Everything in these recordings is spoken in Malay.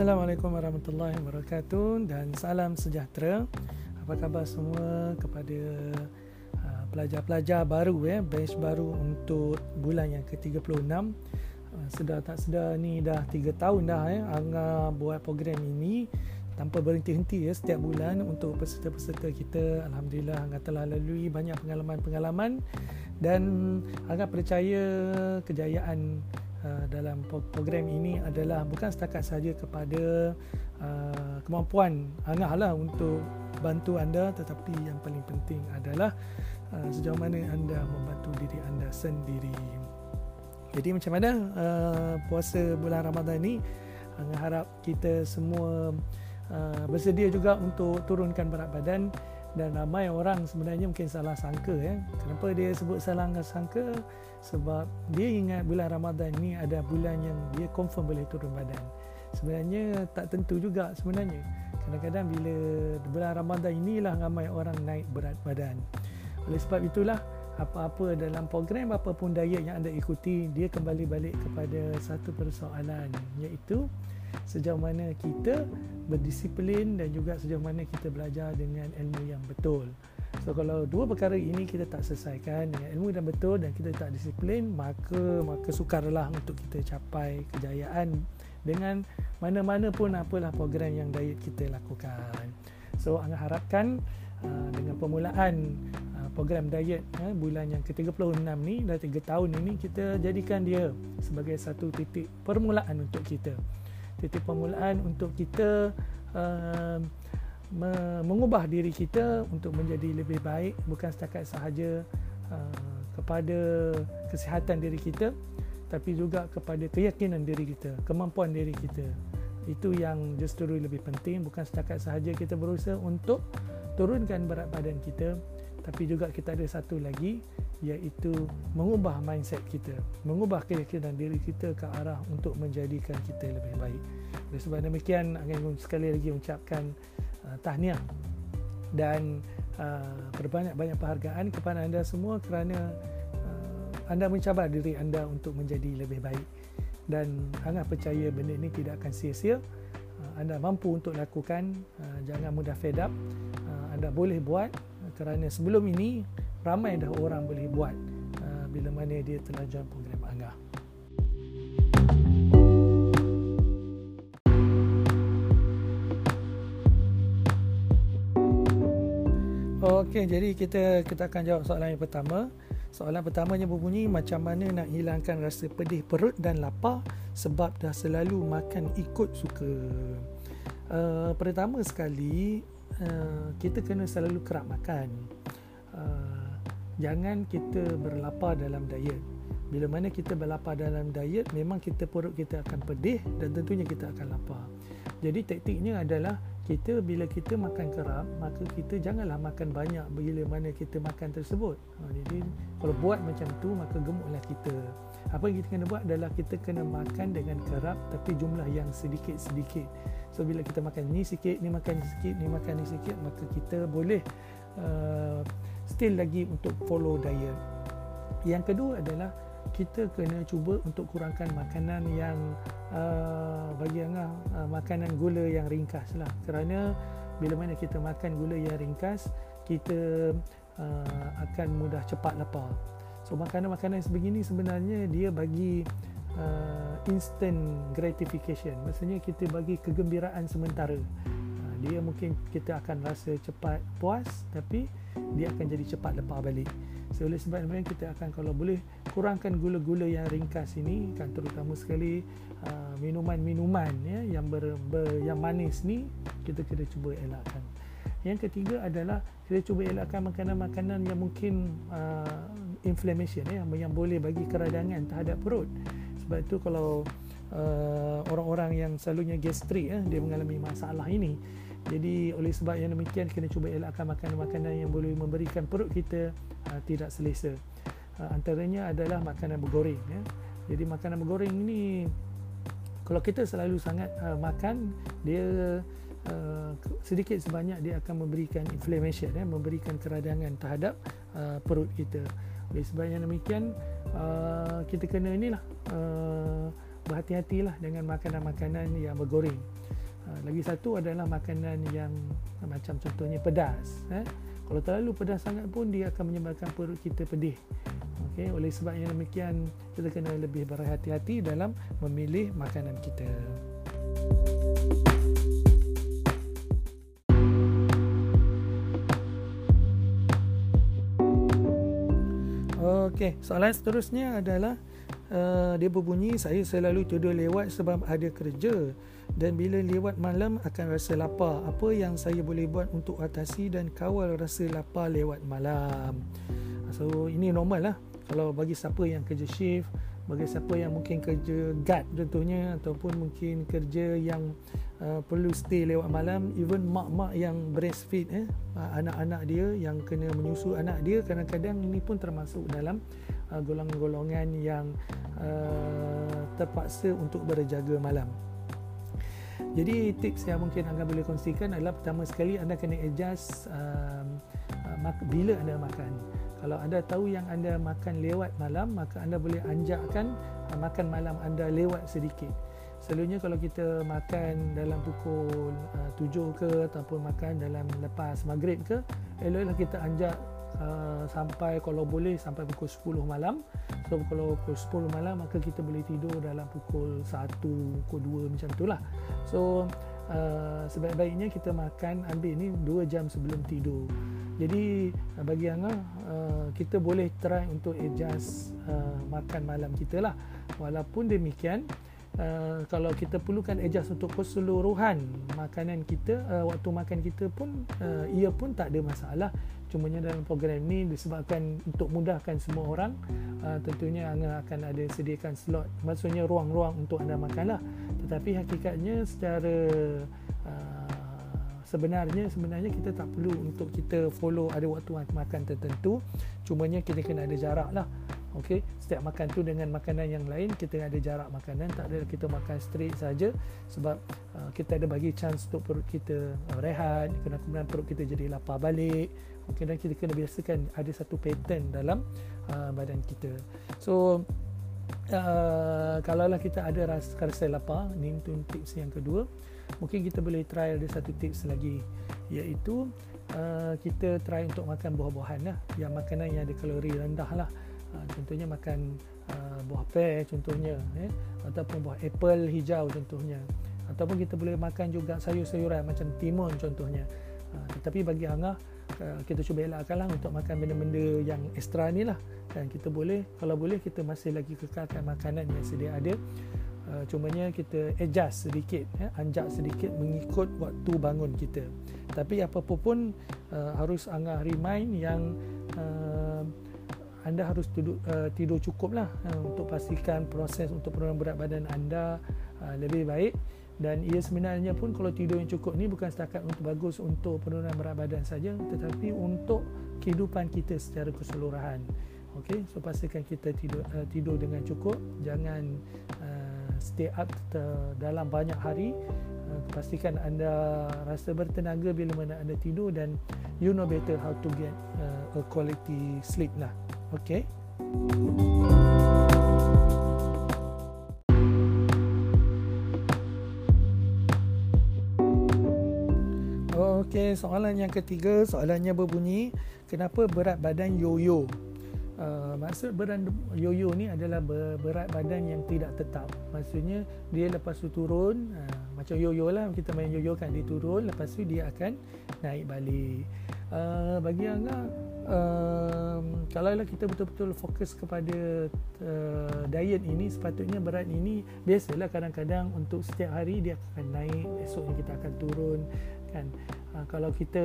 Assalamualaikum warahmatullahi wabarakatuh dan salam sejahtera. Apa khabar semua kepada uh, pelajar-pelajar baru ya, batch baru untuk bulan yang ke-36. Uh, sedar tak sedar ni dah 3 tahun dah ya Angga buat program ini tanpa berhenti-henti ya setiap bulan untuk peserta-peserta kita. Alhamdulillah Angga telah lalui banyak pengalaman-pengalaman dan Angga percaya kejayaan Uh, dalam program ini adalah bukan setakat saja kepada uh, kemampuan Angah lah untuk bantu anda tetapi yang paling penting adalah uh, sejauh mana anda membantu diri anda sendiri. Jadi macam mana uh, puasa bulan Ramadan ini Angah harap kita semua uh, bersedia juga untuk turunkan berat badan dan ramai orang sebenarnya mungkin salah sangka ya. Kenapa dia sebut salah sangka? Sebab dia ingat bulan Ramadan ni ada bulan yang dia confirm boleh turun badan. Sebenarnya tak tentu juga sebenarnya. Kadang-kadang bila bulan Ramadan inilah ramai orang naik berat badan. Oleh sebab itulah apa-apa dalam program apapun diet yang anda ikuti dia kembali balik kepada satu persoalan iaitu sejauh mana kita berdisiplin dan juga sejauh mana kita belajar dengan ilmu yang betul. So kalau dua perkara ini kita tak selesaikan dengan ilmu yang betul dan kita tak disiplin, maka maka sukarlah untuk kita capai kejayaan dengan mana-mana pun apalah program yang diet kita lakukan. So anda harapkan uh, dengan permulaan uh, program diet uh, bulan yang ke-36 ni dah 3 tahun ini kita jadikan dia sebagai satu titik permulaan untuk kita titik permulaan untuk kita uh, me- mengubah diri kita untuk menjadi lebih baik bukan setakat sahaja uh, kepada kesihatan diri kita tapi juga kepada keyakinan diri kita, kemampuan diri kita. Itu yang justru lebih penting. Bukan setakat sahaja kita berusaha untuk turunkan berat badan kita tapi juga kita ada satu lagi iaitu mengubah mindset kita. Mengubah keyakinan diri kita ke arah untuk menjadikan kita lebih baik. Oleh sebab demikian ingin sekali lagi mengucapkan uh, tahniah dan uh, berbanyak-banyak penghargaan kepada anda semua kerana uh, anda mencabar diri anda untuk menjadi lebih baik. Dan sangat percaya benda ini tidak akan sia-sia. Uh, anda mampu untuk lakukan uh, jangan mudah fed up. Uh, anda boleh buat kerana sebelum ini ramai dah orang boleh buat uh, bila mana dia telah join program Okey, jadi kita kita akan jawab soalan yang pertama. Soalan pertamanya berbunyi macam mana nak hilangkan rasa pedih perut dan lapar sebab dah selalu makan ikut suka. Uh, pertama sekali uh, kita kena selalu kerap makan. Uh, jangan kita berlapar dalam diet. Bila mana kita berlapar dalam diet, memang kita perut kita akan pedih dan tentunya kita akan lapar. Jadi taktiknya adalah kita bila kita makan kerap, maka kita janganlah makan banyak bila mana kita makan tersebut. Ha, jadi kalau buat macam tu, maka gemuklah kita. Apa yang kita kena buat adalah kita kena makan dengan kerap tapi jumlah yang sedikit-sedikit. So bila kita makan ni sikit, ni makan ni sikit, ni makan ni sikit, maka kita boleh uh, still lagi untuk follow diet. Yang kedua adalah kita kena cuba untuk kurangkan makanan yang uh, bagi angah uh, makanan gula yang ringkas lah. Kerana bila mana kita makan gula yang ringkas, kita uh, akan mudah cepat lapar. So makanan-makanan sebegini sebenarnya dia bagi uh, instant gratification. Maksudnya kita bagi kegembiraan sementara dia mungkin kita akan rasa cepat puas tapi dia akan jadi cepat lepas balik so, oleh sebab itu kita akan kalau boleh kurangkan gula-gula yang ringkas ini kan terutama sekali uh, minuman-minuman ya yang ber, ber, yang manis ni kita kena cuba elakkan. Yang ketiga adalah kita cuba elakkan makanan-makanan yang mungkin uh, inflammation ya yang boleh bagi keradangan terhadap perut. Sebab itu kalau uh, orang-orang yang selalunya gastrik ya dia mengalami masalah ini. Jadi oleh sebab yang demikian kena cuba elakkan makanan-makanan yang boleh memberikan perut kita uh, tidak selesa. Uh, antaranya adalah makanan bergoreng ya. Jadi makanan bergoreng ini kalau kita selalu sangat uh, makan dia uh, sedikit sebanyak dia akan memberikan inflammation ya, memberikan keradangan terhadap uh, perut kita. Oleh sebab yang demikian uh, kita kena inilah uh, berhati-hatilah dengan makanan-makanan yang bergoreng. Uh, lagi satu adalah makanan yang macam contohnya pedas. Eh? Kalau terlalu pedas sangat pun dia akan menyebabkan perut kita pedih. Okay, oleh sebab yang demikian kita kena lebih berhati-hati dalam memilih makanan kita. Okey, soalan seterusnya adalah uh, dia berbunyi saya selalu tidur lewat sebab ada kerja dan bila lewat malam akan rasa lapar. Apa yang saya boleh buat untuk atasi dan kawal rasa lapar lewat malam? So ini normal lah. Kalau bagi siapa yang kerja shift, bagi siapa yang mungkin kerja guard contohnya ataupun mungkin kerja yang uh, perlu stay lewat malam, even mak-mak yang breastfeed eh uh, anak-anak dia yang kena menyusu anak dia kadang-kadang ini pun termasuk dalam uh, golongan-golongan yang uh, terpaksa untuk berjaga malam. Jadi tips yang mungkin anda boleh kongsikan adalah pertama sekali anda kena adjust um, uh, bila anda makan. Kalau anda tahu yang anda makan lewat malam, maka anda boleh anjakkan uh, makan malam anda lewat sedikit. Selalunya kalau kita makan dalam pukul uh, 7 ke ataupun makan dalam lepas maghrib ke, eloklah kita anjak uh, sampai kalau boleh sampai pukul 10 malam So kalau pukul 10 malam maka kita boleh tidur dalam pukul 1, pukul 2 macam tu lah. So uh, sebaik-baiknya kita makan ambil ni 2 jam sebelum tidur. Jadi uh, bagi Angah uh, kita boleh try untuk adjust uh, makan malam kita lah. Walaupun demikian Uh, kalau kita perlukan adjust untuk keseluruhan makanan kita uh, waktu makan kita pun uh, ia pun tak ada masalah cumanya dalam program ni disebabkan untuk mudahkan semua orang uh, tentunya anda akan ada sediakan slot. Maksudnya ruang-ruang untuk anda makan lah. Tetapi hakikatnya secara uh, sebenarnya sebenarnya kita tak perlu untuk kita follow ada waktu makan tertentu. Cumanya kita kena ada jarak lah Okey, setiap makan tu dengan makanan yang lain kita ada jarak makanan, tak ada kita makan straight saja sebab uh, kita ada bagi chance untuk perut kita uh, rehat, kena kemudian perut kita jadi lapar balik. Okey, dan kita kena biasakan ada satu pattern dalam uh, badan kita. So uh, kalaulah kita ada rasa, rasa lapar, ni tu tips yang kedua. Mungkin kita boleh try ada satu tips lagi iaitu uh, kita try untuk makan buah-buahan lah. Yang makanan yang ada kalori rendah lah. Ha, contohnya makan uh, buah pear contohnya eh. Ataupun buah apple hijau contohnya. Ataupun kita boleh makan juga sayur-sayuran macam timun contohnya. Uh, tetapi bagi Angah kita cuba elakkanlah untuk makan benda-benda yang ekstra ni lah. Dan kita boleh kalau boleh kita masih lagi kekalkan makanan yang sedia ada. Cumanya kita adjust sedikit eh, anjak sedikit mengikut waktu bangun kita. Tapi apa-apa pun harus Angah remind yang uh, anda harus tidur, uh, tidur cukup lah uh, untuk pastikan proses untuk penurunan berat badan anda uh, lebih baik. Dan ia sebenarnya pun kalau tidur yang cukup ni bukan setakat untuk bagus untuk penurunan berat badan saja tetapi untuk kehidupan kita secara keseluruhan. Okey so pastikan kita tidur uh, tidur dengan cukup. Jangan uh, stay up dalam banyak hari. Uh, pastikan anda rasa bertenaga bila mana anda tidur dan you know better how to get uh, a quality sleep lah Okey. Okey, soalan yang ketiga, soalannya berbunyi, kenapa berat badan yo-yo? Uh, maksud berat yo-yo ni adalah berat badan yang tidak tetap. Maksudnya dia lepas tu turun, uh, macam yo-yo lah kita main yo-yo kan dia turun, lepas tu dia akan naik balik. Uh, bagi Angga um, kalau lah kita betul-betul fokus kepada uh, diet ini sepatutnya berat ini biasalah kadang-kadang untuk setiap hari dia akan naik esoknya kita akan turun kan uh, kalau kita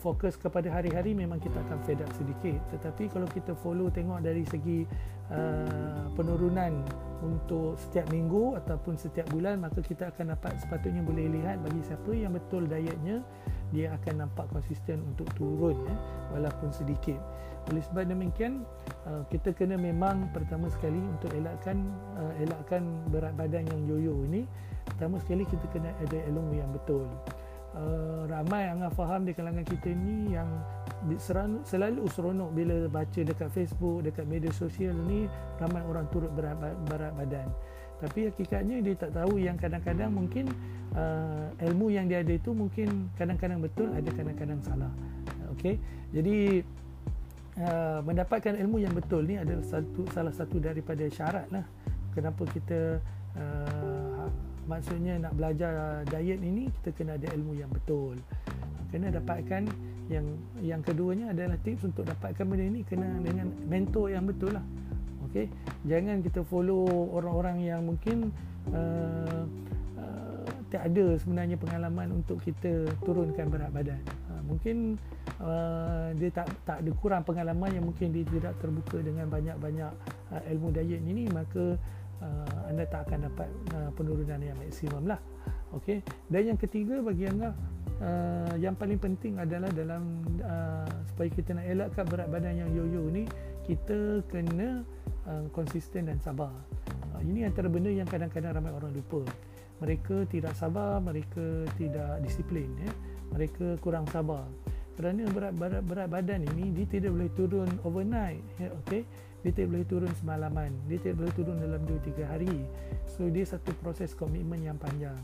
fokus kepada hari-hari memang kita akan fed up sedikit. Tetapi kalau kita follow tengok dari segi uh, penurunan untuk setiap minggu ataupun setiap bulan maka kita akan dapat sepatutnya boleh lihat bagi siapa yang betul dietnya dia akan nampak konsisten untuk turun eh, walaupun sedikit. Oleh sebab demikian uh, kita kena memang pertama sekali untuk elakkan uh, elakkan berat badan yang yoyo ini pertama sekali kita kena ada ilmu yang betul uh, ramai yang faham di kalangan kita ini yang selalu seronok bila baca dekat Facebook dekat media sosial ni ramai orang turut berat, berat badan. Tapi hakikatnya dia tak tahu yang kadang-kadang mungkin uh, ilmu yang dia ada itu mungkin kadang-kadang betul ada kadang-kadang salah. Okey? Jadi uh, mendapatkan ilmu yang betul ni adalah satu salah satu daripada syarat lah kenapa kita uh, maksudnya nak belajar diet ini kita kena ada ilmu yang betul. Kena dapatkan yang yang keduanya adalah tips untuk dapatkan benda ini kena dengan mentor yang betul lah. Okey? Jangan kita follow orang-orang yang mungkin uh, uh, tak ada sebenarnya pengalaman untuk kita turunkan berat badan. Uh, mungkin uh, dia tak tak ada kurang pengalaman yang mungkin dia tidak terbuka dengan banyak-banyak uh, ilmu diet ini maka uh, anda tak akan dapat uh, penurunan yang maksimum lah okey dan yang ketiga bagi anda uh, yang paling penting adalah dalam uh, supaya kita nak elakkan berat badan yang yo-yo ni kita kena uh, konsisten dan sabar. Uh, ini antara benda yang kadang-kadang ramai orang lupa. Mereka tidak sabar, mereka tidak disiplin, ya. mereka kurang sabar. Kerana berat-berat berat badan ini dia tidak boleh turun overnight, ya, okay? Dia tidak boleh turun semalaman, dia tidak boleh turun dalam 2-3 hari. So dia satu proses komitmen yang panjang.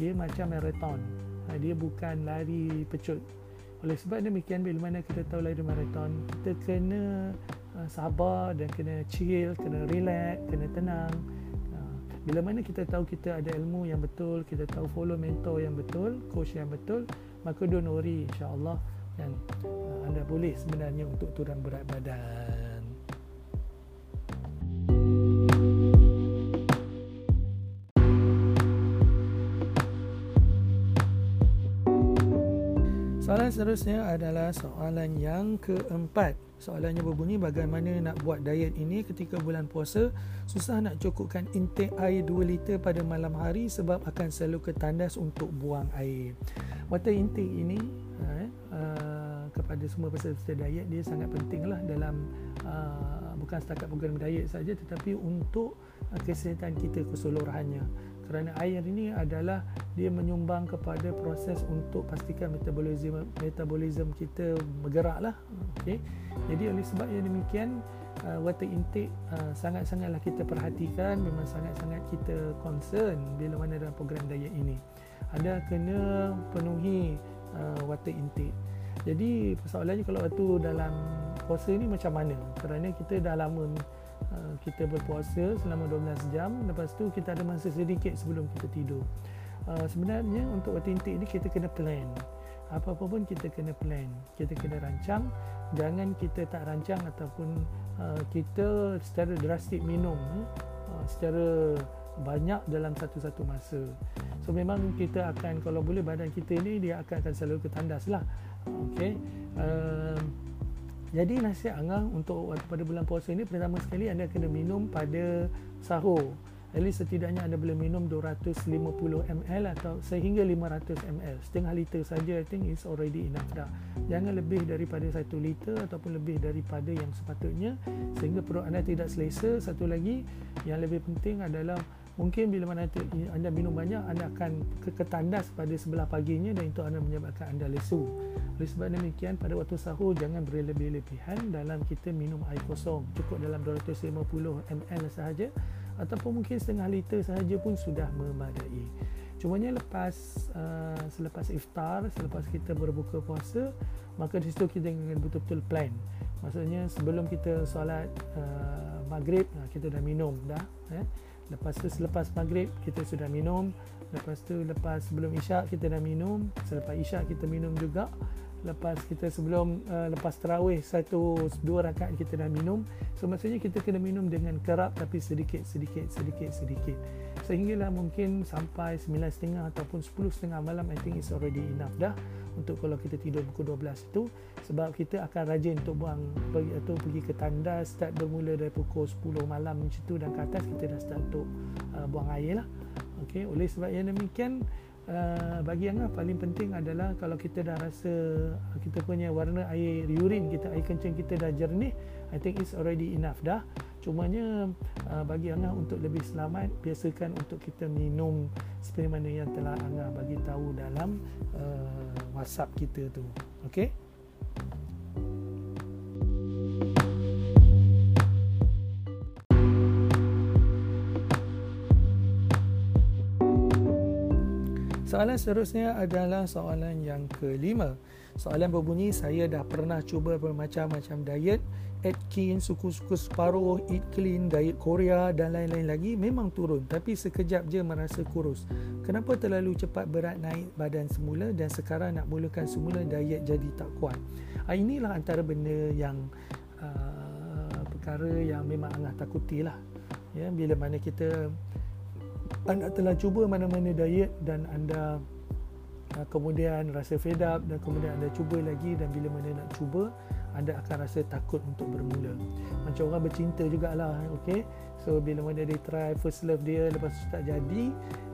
Dia macam marathon. Ha, dia bukan lari pecut. Oleh sebab demikian bila mana kita tahu lari marathon, kita kena uh, sabar dan kena chill, kena relax, kena tenang. Uh, bila mana kita tahu kita ada ilmu yang betul, kita tahu follow mentor yang betul, coach yang betul, maka don't worry insya-Allah dan uh, anda boleh sebenarnya untuk turun berat badan. Soalan seterusnya adalah soalan yang keempat. Soalannya berbunyi bagaimana nak buat diet ini ketika bulan puasa susah nak cukupkan intake air 2 liter pada malam hari sebab akan selalu ketandas untuk buang air. Water intake ini uh, uh, kepada semua peserta diet dia sangat pentinglah dalam uh, bukan setakat program diet saja tetapi untuk uh, kesihatan kita keseluruhannya kerana air ini adalah dia menyumbang kepada proses untuk pastikan metabolisme metabolisme kita bergeraklah okey? Jadi oleh sebab yang demikian uh, water intake uh, sangat-sangatlah kita perhatikan memang sangat-sangat kita concern bila mana dalam program diet ini. Anda kena penuhi uh, water intake. Jadi persoalannya kalau waktu dalam puasa ni macam mana? Kerana kita dah lama kita berpuasa selama 12 jam. Lepas tu kita ada masa sedikit sebelum kita tidur. Uh, sebenarnya untuk intake ni kita kena plan. Apa-apa pun kita kena plan. Kita kena rancang. Jangan kita tak rancang ataupun uh, kita secara drastik minum secara banyak dalam satu-satu masa. So memang kita akan kalau boleh badan kita ni dia akan, akan selalu ketandas lah. Okay. Uh, jadi nasihat Angah untuk pada bulan puasa ini pertama sekali anda kena minum pada sahur. At least setidaknya anda boleh minum 250 ml atau sehingga 500 ml. Setengah liter saja I think is already enough dah. Jangan lebih daripada 1 liter ataupun lebih daripada yang sepatutnya sehingga perut anda tidak selesa. Satu lagi yang lebih penting adalah mungkin bila mana anda minum banyak anda akan ketandas pada sebelah paginya dan itu anda menyebabkan anda lesu. Oleh sebab demikian pada waktu sahur jangan berlebih-lebihan dalam kita minum air kosong. Cukup dalam 250 ml sahaja ataupun mungkin setengah liter sahaja pun sudah memadai. Cumanya lepas uh, selepas iftar selepas kita berbuka puasa maka di situ kita ingin betul-betul plan. Maksudnya sebelum kita solat uh, maghrib kita dah minum dah eh Lepas tu selepas maghrib kita sudah minum. Lepas tu lepas sebelum isyak kita dah minum. Selepas isyak kita minum juga. Lepas kita sebelum uh, lepas terawih Satu dua rakaat kita dah minum. So maksudnya kita kena minum dengan kerap Tapi sedikit sedikit sedikit sedikit. Sehinggalah mungkin sampai 9.30 ataupun 10.30 malam I think it's already enough dah untuk kalau kita tidur pukul 12 itu sebab kita akan rajin untuk buang pergi atau pergi ke tandas start bermula dari pukul 10 malam macam tu dan ke atas kita dah start untuk uh, buang air lah. Okey oleh sebab yang demikian uh, bagi yang paling penting adalah kalau kita dah rasa kita punya warna air urine kita air kencing kita dah jernih I think it's already enough dah Cumanya uh, bagi Angah untuk lebih selamat biasakan untuk kita minum seperti mana yang telah Angah bagi tahu dalam uh, WhatsApp kita tu. Okey? Soalan seterusnya adalah soalan yang kelima. Soalan berbunyi, saya dah pernah cuba bermacam-macam diet Atkins, suku-suku separuh, Eat Clean, diet Korea dan lain-lain lagi memang turun tapi sekejap je merasa kurus. Kenapa terlalu cepat berat naik badan semula dan sekarang nak mulakan semula diet jadi tak kuat? Ha, inilah antara benda yang uh, perkara yang memang Angah takuti lah. Ya, bila mana kita anda telah cuba mana-mana diet dan anda uh, kemudian rasa fed up dan kemudian anda cuba lagi dan bila mana nak cuba anda akan rasa takut untuk bermula macam orang bercinta jugalah okay? so bila mana dia try first love dia lepas tu tak jadi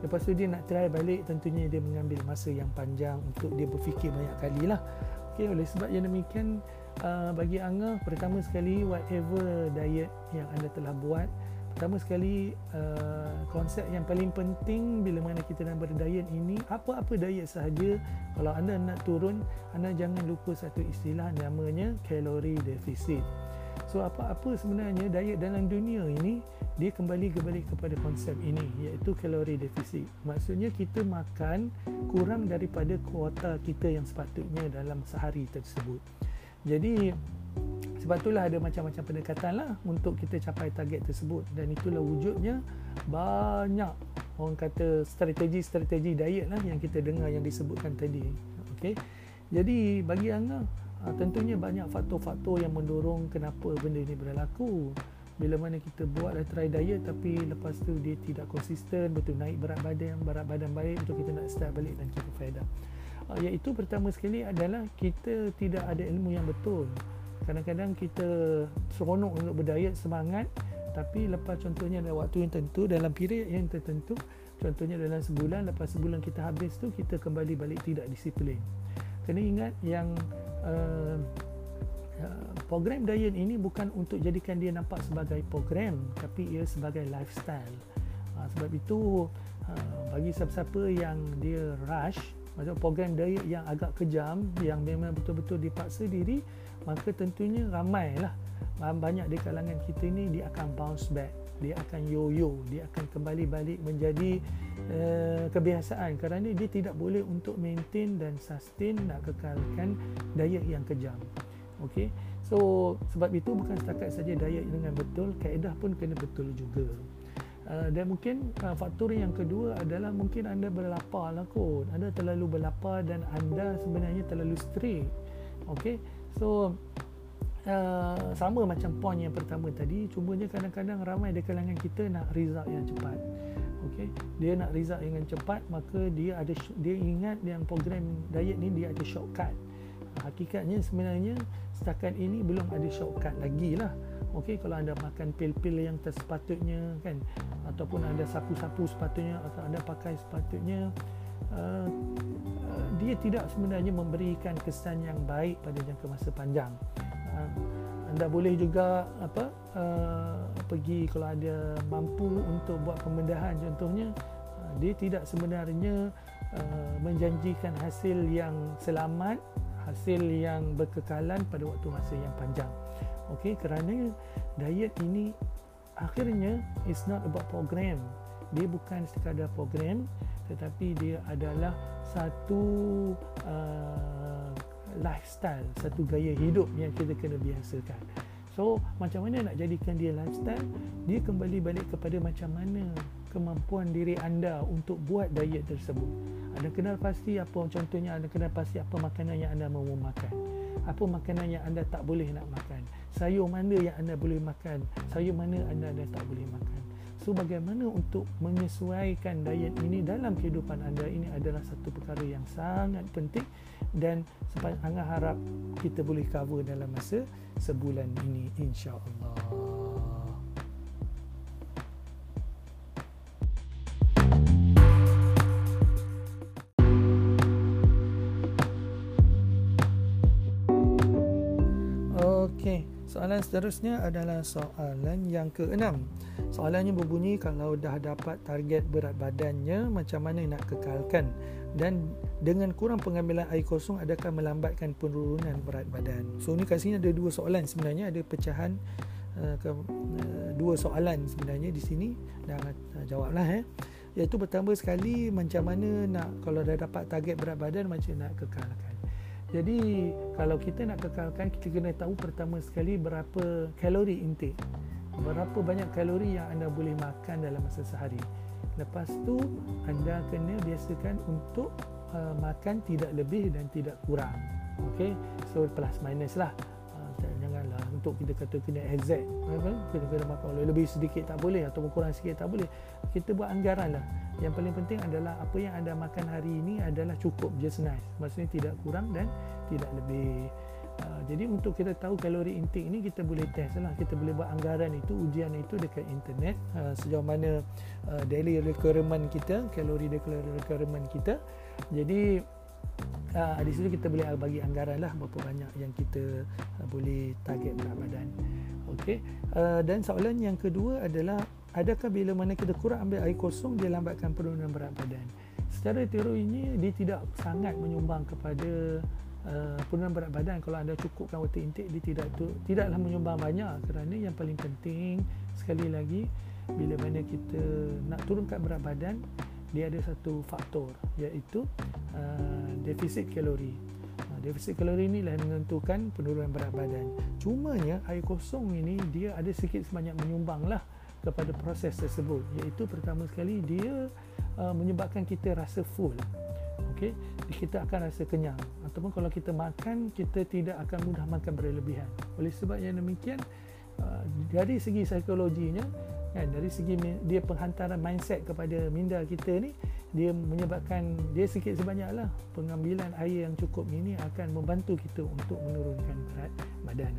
lepas tu dia nak try balik tentunya dia mengambil masa yang panjang untuk dia berfikir banyak kali lah okay? oleh sebab yang demikian uh, bagi Angah pertama sekali whatever diet yang anda telah buat Pertama sekali uh, konsep yang paling penting bila mana kita nak berdiet ini apa-apa diet sahaja kalau anda nak turun anda jangan lupa satu istilah namanya kalori deficit. So apa-apa sebenarnya diet dalam dunia ini dia kembali kembali kepada konsep ini iaitu kalori deficit. Maksudnya kita makan kurang daripada kuota kita yang sepatutnya dalam sehari tersebut. Jadi sebab itulah ada macam-macam pendekatan lah untuk kita capai target tersebut. Dan itulah wujudnya banyak orang kata strategi-strategi diet lah yang kita dengar yang disebutkan tadi. Okay. jadi bagi Angga ah, tentunya banyak faktor-faktor yang mendorong kenapa benda ini berlaku. Bila mana kita buat lah try diet tapi lepas tu dia tidak konsisten betul naik berat badan berat badan baik untuk kita nak start balik dan kita fed up ah, iaitu pertama sekali adalah kita tidak ada ilmu yang betul kadang-kadang kita seronok untuk berdiet semangat tapi lepas contohnya dalam waktu yang tentu dalam period yang tertentu contohnya dalam sebulan lepas sebulan kita habis tu kita kembali balik tidak disiplin. Kena ingat yang uh, program diet ini bukan untuk jadikan dia nampak sebagai program tapi ia sebagai lifestyle. Uh, sebab itu uh, bagi siapa-siapa yang dia rush macam program diet yang agak kejam yang memang betul-betul dipaksa diri maka tentunya ramailah banyak di kalangan kita ini dia akan bounce back. Dia akan yo-yo. Dia akan kembali balik menjadi uh, kebiasaan. Kerana dia tidak boleh untuk maintain dan sustain nak kekalkan diet yang kejam. Okey so sebab itu bukan setakat saja diet dengan betul kaedah pun kena betul juga. Uh, dan mungkin uh, faktor yang kedua adalah mungkin anda berlapar lah kot. Anda terlalu berlapar dan anda sebenarnya terlalu strict. Okey So uh, sama macam point yang pertama tadi, cumanya kadang-kadang ramai di kalangan kita nak result yang cepat. Okey, dia nak result dengan cepat, maka dia ada dia ingat yang program diet ni dia ada shortcut. Hakikatnya sebenarnya setakat ini belum ada shortcut lagi lah. Okey, kalau anda makan pil-pil yang tersepatutnya kan ataupun anda sapu-sapu sepatutnya atau anda pakai sepatutnya uh, dia tidak sebenarnya memberikan kesan yang baik pada jangka masa panjang. Uh, anda boleh juga apa uh, pergi kalau ada mampu untuk buat pembedahan contohnya uh, dia tidak sebenarnya uh, menjanjikan hasil yang selamat, hasil yang berkekalan pada waktu masa yang panjang. Okey kerana diet ini akhirnya is not about program. Dia bukan sekadar program tetapi dia adalah satu uh, lifestyle, satu gaya hidup yang kita kena biasakan. So, macam mana nak jadikan dia lifestyle? Dia kembali balik kepada macam mana kemampuan diri anda untuk buat diet tersebut. Anda kenal pasti apa contohnya anda kenal pasti apa makanan yang anda mahu makan. Apa makanan yang anda tak boleh nak makan. Sayur mana yang anda boleh makan, sayur mana anda, anda tak boleh makan. So bagaimana untuk menyesuaikan diet ini dalam kehidupan anda ini adalah satu perkara yang sangat penting dan sepanjang harap kita boleh cover dalam masa sebulan ini insya-Allah. Soalan seterusnya adalah soalan yang keenam. Soalannya berbunyi kalau dah dapat target berat badannya macam mana nak kekalkan dan dengan kurang pengambilan air kosong adakah melambatkan penurunan berat badan. So ni kat sini ada dua soalan sebenarnya ada pecahan uh, ke, uh, dua soalan sebenarnya di sini dan uh, jawablah eh. iaitu pertama sekali macam mana nak kalau dah dapat target berat badan macam nak kekalkan jadi kalau kita nak kekalkan kita kena tahu pertama sekali berapa kalori intake. Berapa banyak kalori yang anda boleh makan dalam masa sehari. Lepas tu anda kena biasakan untuk uh, makan tidak lebih dan tidak kurang. Okey? So plus minus lah untuk kita kata kena exact kena kena makan. Oleh lebih sedikit tak boleh atau kurang sikit tak boleh kita buat anggaran lah. Yang paling penting adalah apa yang anda makan hari ini adalah cukup just nice maksudnya tidak kurang dan tidak lebih. Uh, jadi untuk kita tahu kalori intake ini kita boleh test lah. Kita boleh buat anggaran itu ujian itu dekat internet. Uh, sejauh mana uh, daily requirement kita kalori daily requirement kita. Jadi uh, di situ kita boleh bagi anggaran lah berapa banyak yang kita uh, boleh target berat badan. Okey. Uh, dan soalan yang kedua adalah adakah bila mana kita kurang ambil air kosong dia lambatkan penurunan berat badan? Secara teorinya dia tidak sangat menyumbang kepada uh, penurunan berat badan. Kalau anda cukupkan water intake dia tidak tu, tidaklah menyumbang banyak. Kerana yang paling penting sekali lagi bila mana kita nak turunkan berat badan dia ada satu faktor iaitu uh, defisit kalori. Uh, defisit kalori ini lah menentukan penurunan berat badan. Cumanya air kosong ini dia ada sikit sebanyak menyumbanglah kepada proses tersebut iaitu pertama sekali dia uh, menyebabkan kita rasa full. Okey, kita akan rasa kenyang ataupun kalau kita makan kita tidak akan mudah makan berlebihan. Oleh sebab yang demikian uh, dari segi psikologinya kan dari segi dia penghantaran mindset kepada minda kita ni dia menyebabkan dia sikit sebanyaklah pengambilan air yang cukup ini akan membantu kita untuk menurunkan berat badan.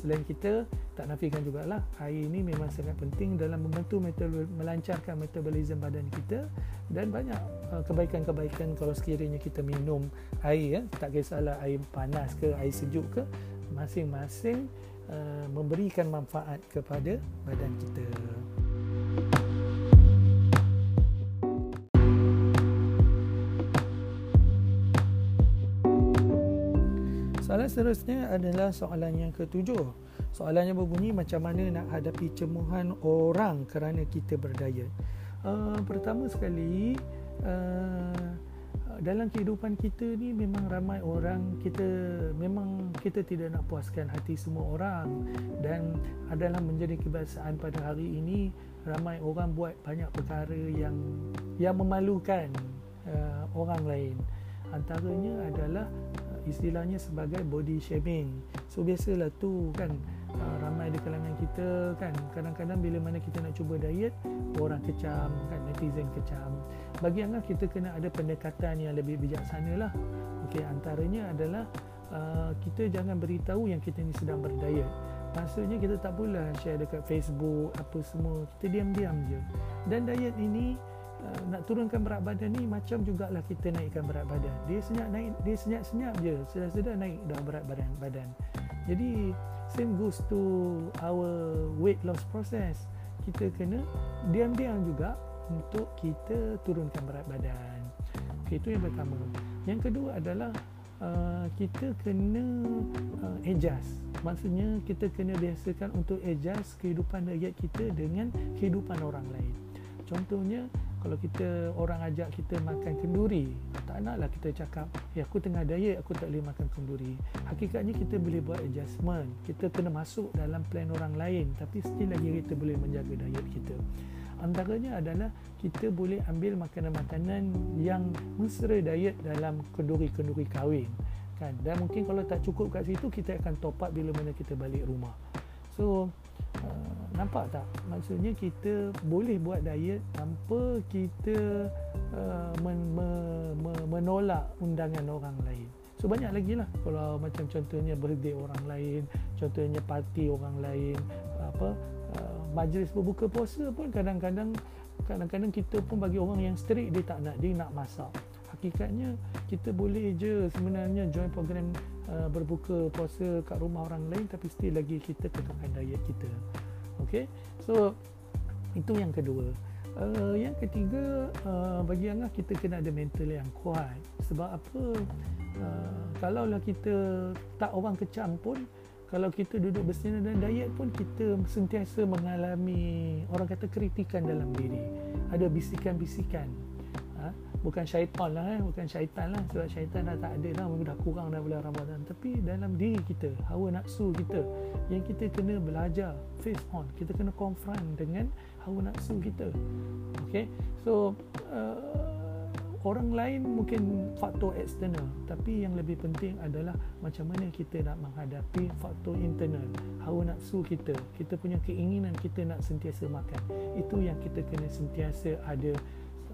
Selain kita tak nafikan jugalah air ini memang sangat penting dalam membantu metabol, melancarkan metabolisme badan kita dan banyak uh, kebaikan-kebaikan kalau sekiranya kita minum air ya. Tak kisahlah air panas ke air sejuk ke masing-masing uh, memberikan manfaat kepada badan kita. Soalan seterusnya adalah soalan yang ketujuh. Soalannya berbunyi macam mana nak hadapi cemuhan orang kerana kita berdaya. Uh, pertama sekali, uh, dalam kehidupan kita ni memang ramai orang kita memang kita tidak nak puaskan hati semua orang. Dan adalah menjadi kebiasaan pada hari ini ramai orang buat banyak perkara yang yang memalukan uh, orang lain antaranya adalah istilahnya sebagai body shaming. So biasalah tu kan uh, ramai di kalangan kita kan kadang-kadang bila mana kita nak cuba diet orang kecam kan netizen kecam. Bagi Angah kita kena ada pendekatan yang lebih bijaksana lah. Okey antaranya adalah uh, kita jangan beritahu yang kita ni sedang berdiet. Maksudnya kita tak pula share dekat Facebook apa semua. Kita diam-diam je. Dan diet ini uh, nak turunkan berat badan ni macam jugalah kita naikkan berat badan. Dia senyap naik, dia senyap-senyap je. Sedar-sedar naik dah berat badan badan. Jadi same goes to our weight loss process. Kita kena diam-diam juga untuk kita turunkan berat badan. Okay, itu yang pertama. Yang kedua adalah uh, kita kena uh, adjust. Maksudnya kita kena biasakan untuk adjust kehidupan rakyat kita dengan kehidupan orang lain. Contohnya kalau kita orang ajak kita makan kenduri tak naklah kita cakap ya aku tengah diet aku tak boleh makan kenduri. Hakikatnya kita boleh buat adjustment. Kita kena masuk dalam plan orang lain tapi still lagi kita boleh menjaga diet kita. Antaranya adalah kita boleh ambil makanan-makanan yang mesra diet dalam kenduri-kenduri kahwin. Kan? Dan mungkin kalau tak cukup kat situ kita akan top up bila mana kita balik rumah. So uh, nampak tak? Maksudnya kita boleh buat diet tanpa kita uh, men, me, me, menolak undangan orang lain. So banyak lagi lah. Kalau macam contohnya birthday orang lain contohnya parti orang lain apa uh, majlis berbuka puasa pun kadang-kadang kadang-kadang kita pun bagi orang yang strict dia tak nak dia nak masak. Hakikatnya kita boleh je sebenarnya join program uh, berbuka puasa kat rumah orang lain tapi still lagi kita kekalkan diet kita Okey. So itu yang kedua. Uh, yang ketiga uh, bagi Angah kita kena ada mental yang kuat. Sebab apa? Uh, kalaulah kita tak orang kecam pun kalau kita duduk bersama dan diet pun kita sentiasa mengalami orang kata kritikan dalam diri ada bisikan-bisikan? Bukan syaitan lah eh? bukan syaitan lah. Sebab syaitan dah tak ada lah. Dah kurang dah bulan Ramadan. Tapi dalam diri kita hawa nafsu kita yang kita kena belajar face on. Kita kena confront dengan hawa nafsu kita. Okay? So uh, orang lain mungkin faktor eksternal tapi yang lebih penting adalah macam mana kita nak menghadapi faktor internal. Hawa nafsu kita. Kita punya keinginan kita nak sentiasa makan. Itu yang kita kena sentiasa ada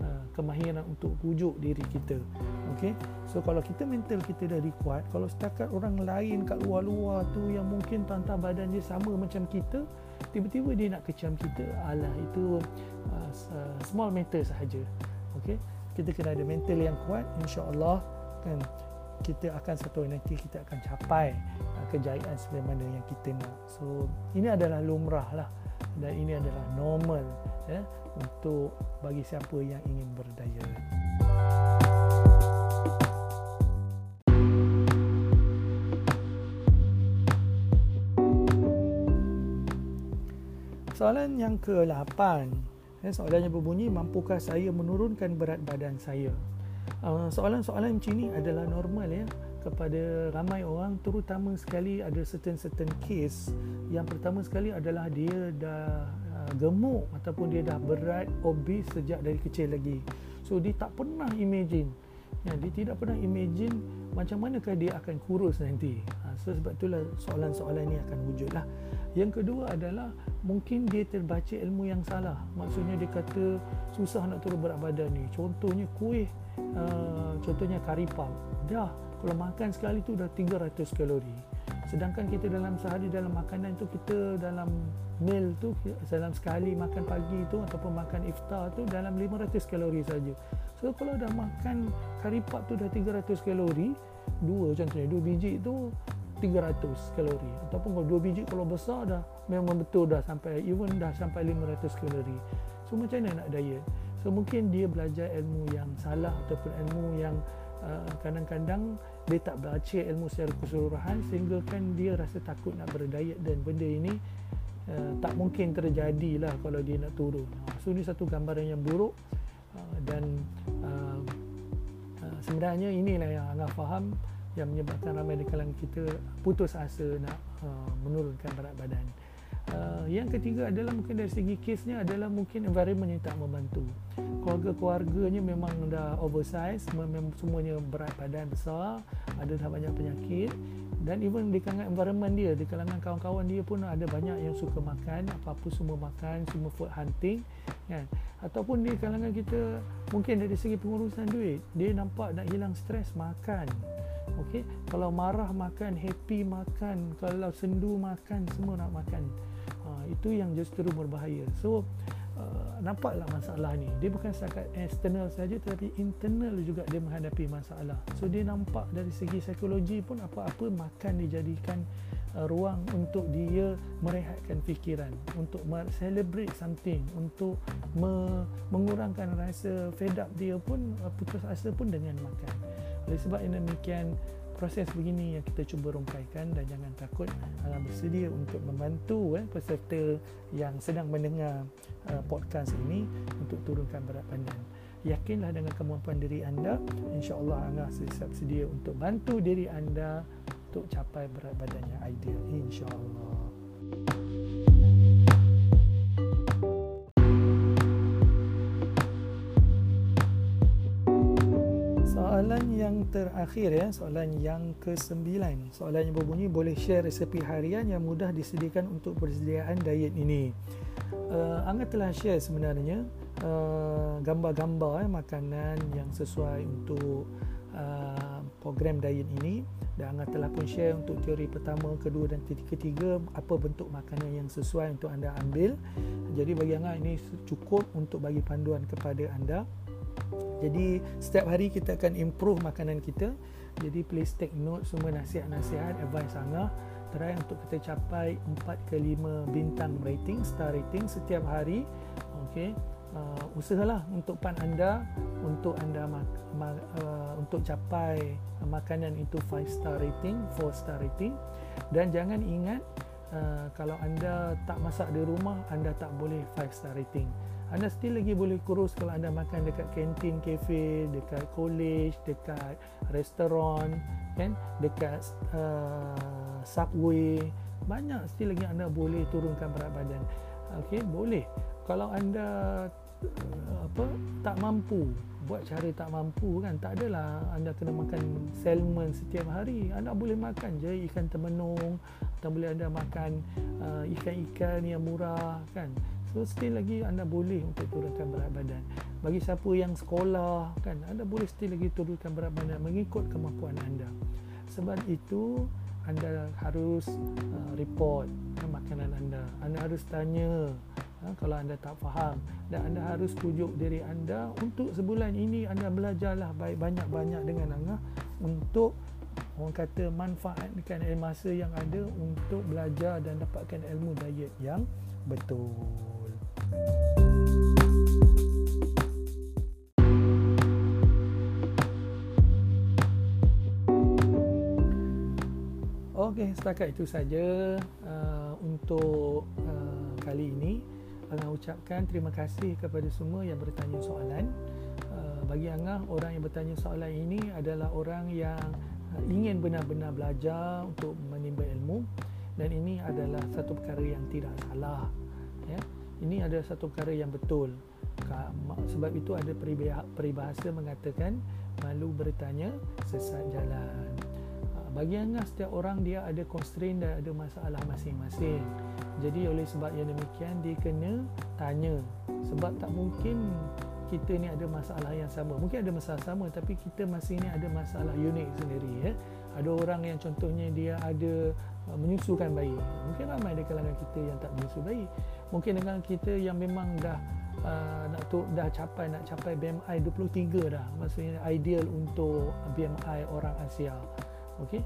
uh, kemahiran untuk pujuk diri kita. Okey? So kalau kita mental kita dah kuat kalau setakat orang lain kat luar-luar tu yang mungkin tantang badan dia sama macam kita tiba-tiba dia nak kecam kita. Alah itu uh, small matter sahaja. Okey? Kita kena ada mental yang kuat insya-Allah kan kita akan satu nanti kita akan capai uh, kejayaan sebagaimana yang kita nak. So ini adalah lumrah lah dan ini adalah normal ya untuk bagi siapa yang ingin berdaya. Soalan yang ke-8 Eh, soalannya berbunyi, mampukah saya menurunkan berat badan saya? Uh, soalan-soalan macam ini adalah normal ya kepada ramai orang terutama sekali ada certain-certain case. Yang pertama sekali adalah dia dah uh, gemuk ataupun dia dah berat obese sejak dari kecil lagi. So dia tak pernah imagine. Ya, dia tidak pernah imagine macam manakah dia akan kurus nanti. Ha, so sebab itulah soalan-soalan ini akan wujud lah. Yang kedua adalah mungkin dia terbaca ilmu yang salah. Maksudnya dia kata susah nak turun berat badan ni. Contohnya kuih uh, contohnya karipap dah kalau makan sekali tu dah 300 kalori. Sedangkan kita dalam sehari dalam makanan tu kita dalam meal tu dalam sekali makan pagi tu ataupun makan iftar tu dalam 500 kalori saja. So kalau dah makan karipap tu dah 300 kalori dua contohnya dua biji tu 300 kalori. Ataupun kalau dua biji kalau besar dah memang betul dah sampai even dah sampai 500 kalori. So macam mana nak diet? So mungkin dia belajar ilmu yang salah ataupun ilmu yang uh, kadang-kadang dia tak baca ilmu secara keseluruhan sehingga kan dia rasa takut nak berdiet dan benda ini uh, tak mungkin terjadilah kalau dia nak turun so ini satu gambaran yang buruk uh, dan uh, uh, sebenarnya inilah yang Angah faham yang menyebabkan ramai di kalangan kita putus asa nak uh, menurunkan berat badan. Uh, yang ketiga adalah mungkin dari segi kesnya adalah mungkin environment yang tak membantu. Keluarga-keluarganya memang dah oversize, memang semuanya berat badan besar, ada dah banyak penyakit dan even di kalangan environment dia, di kalangan kawan-kawan dia pun ada banyak yang suka makan, apa-apa semua makan, semua food hunting kan. Ataupun di kalangan kita mungkin dari segi pengurusan duit, dia nampak nak hilang stres makan okey? Kalau marah makan happy makan kalau sendu makan semua nak makan. Ha, itu yang justru berbahaya. So uh, nampaklah masalah ni. Dia bukan setakat external saja tetapi internal juga dia menghadapi masalah. So dia nampak dari segi psikologi pun apa-apa makan dijadikan uh, ruang untuk dia merehatkan fikiran untuk celebrate something untuk me- mengurangkan rasa fed up dia pun uh, putus asa pun dengan makan oleh sebab ini demikian proses begini yang kita cuba rungkaikan dan jangan takut uh, bersedia untuk membantu eh, peserta yang sedang mendengar uh, podcast ini untuk turunkan berat badan. Yakinlah dengan kemampuan diri anda, insya-Allah anda siap sedia untuk bantu diri anda untuk capai berat badan yang ideal insya-Allah. Soalan yang terakhir ya, soalan yang ke-9. Soalan yang berbunyi boleh share resepi harian yang mudah disediakan untuk persediaan diet ini. Uh, Angga telah share sebenarnya uh, gambar-gambar eh, makanan yang sesuai untuk uh, program diet ini dan Angga telah pun share untuk teori pertama, kedua dan ketiga apa bentuk makanan yang sesuai untuk anda ambil. Jadi bagi Angga ini cukup untuk bagi panduan kepada anda. Jadi setiap hari kita akan improve makanan kita. Jadi please take note semua nasihat-nasihat advice Angah try untuk kita capai 4 ke 5 bintang rating star rating setiap hari. Okey. Uh, usahalah untuk pan anda untuk anda mak- ma- uh, untuk capai makanan itu 5 star rating, 4 star rating dan jangan ingat uh, kalau anda tak masak di rumah anda tak boleh 5 star rating anda still lagi boleh kurus kalau anda makan dekat kantin kafe dekat college dekat restoran kan? Dekat uh, subway. Banyak still lagi anda boleh turunkan berat badan. Okey boleh. Kalau anda uh, apa tak mampu buat cara tak mampu kan? Tak adalah anda kena makan salmon setiap hari. Anda boleh makan je ikan temenung atau boleh anda makan uh, ikan-ikan yang murah kan so still lagi anda boleh untuk turunkan berat badan. Bagi siapa yang sekolah kan anda boleh still lagi turunkan berat badan mengikut kemampuan anda. Sebab itu anda harus uh, report makanan anda. Anda harus tanya ha, kalau anda tak faham. Dan anda harus tujuk diri anda untuk sebulan ini anda belajarlah baik banyak-banyak dengan Angah untuk orang kata manfaatkan masa yang ada untuk belajar dan dapatkan ilmu diet yang betul. Okey, setakat itu saja uh, untuk uh, kali ini. Angah ucapkan terima kasih kepada semua yang bertanya soalan. Uh, bagi Angah, orang yang bertanya soalan ini adalah orang yang uh, ingin benar-benar belajar untuk menimba ilmu dan ini adalah satu perkara yang tidak salah. Ya. Ini adalah satu perkara yang betul. Sebab itu ada peribahasa mengatakan malu bertanya sesat jalan. Uh, bagi Angah, setiap orang dia ada constraint dan ada masalah masing-masing. Jadi oleh sebab yang demikian dia kena tanya sebab tak mungkin kita ni ada masalah yang sama. Mungkin ada masalah sama tapi kita masing ni ada masalah unik sendiri ya. Ada orang yang contohnya dia ada uh, menyusukan bayi. Mungkin ramai di kalangan kita yang tak menyusu bayi. Mungkin dengan kita yang memang dah uh, nak tu dah capai nak capai BMI 23 dah. Maksudnya ideal untuk BMI orang Asia. Okey.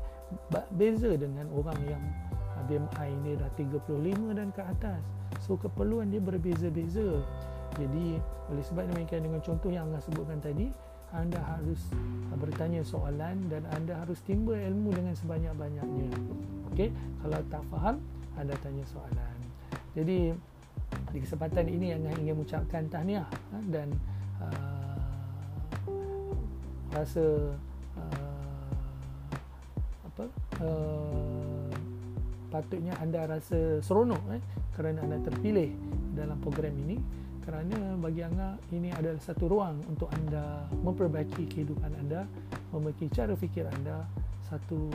Beza dengan orang yang BMI ini dah 35 dan ke atas so keperluan dia berbeza-beza jadi oleh sebab demikian dengan contoh yang anda sebutkan tadi anda harus bertanya soalan dan anda harus timba ilmu dengan sebanyak-banyaknya. Okey? Kalau tak faham anda tanya soalan. Jadi di kesempatan ini yang ingin mengucapkan tahniah ha, dan uh, rasa uh, apa uh, patutnya anda rasa seronok eh, kerana anda terpilih dalam program ini kerana bagi anda ini adalah satu ruang untuk anda memperbaiki kehidupan anda memperbaiki cara fikir anda satu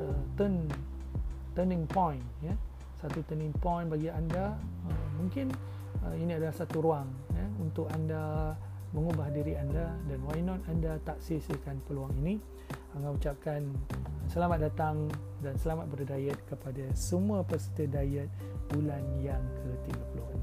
uh, turn turning point ya. Satu turning point bagi anda uh, mungkin uh, ini adalah satu ruang ya untuk anda mengubah diri anda dan why not anda tak sia-siakan peluang ini. Angga ucapkan selamat datang dan selamat berdiet kepada semua peserta diet bulan yang ke-30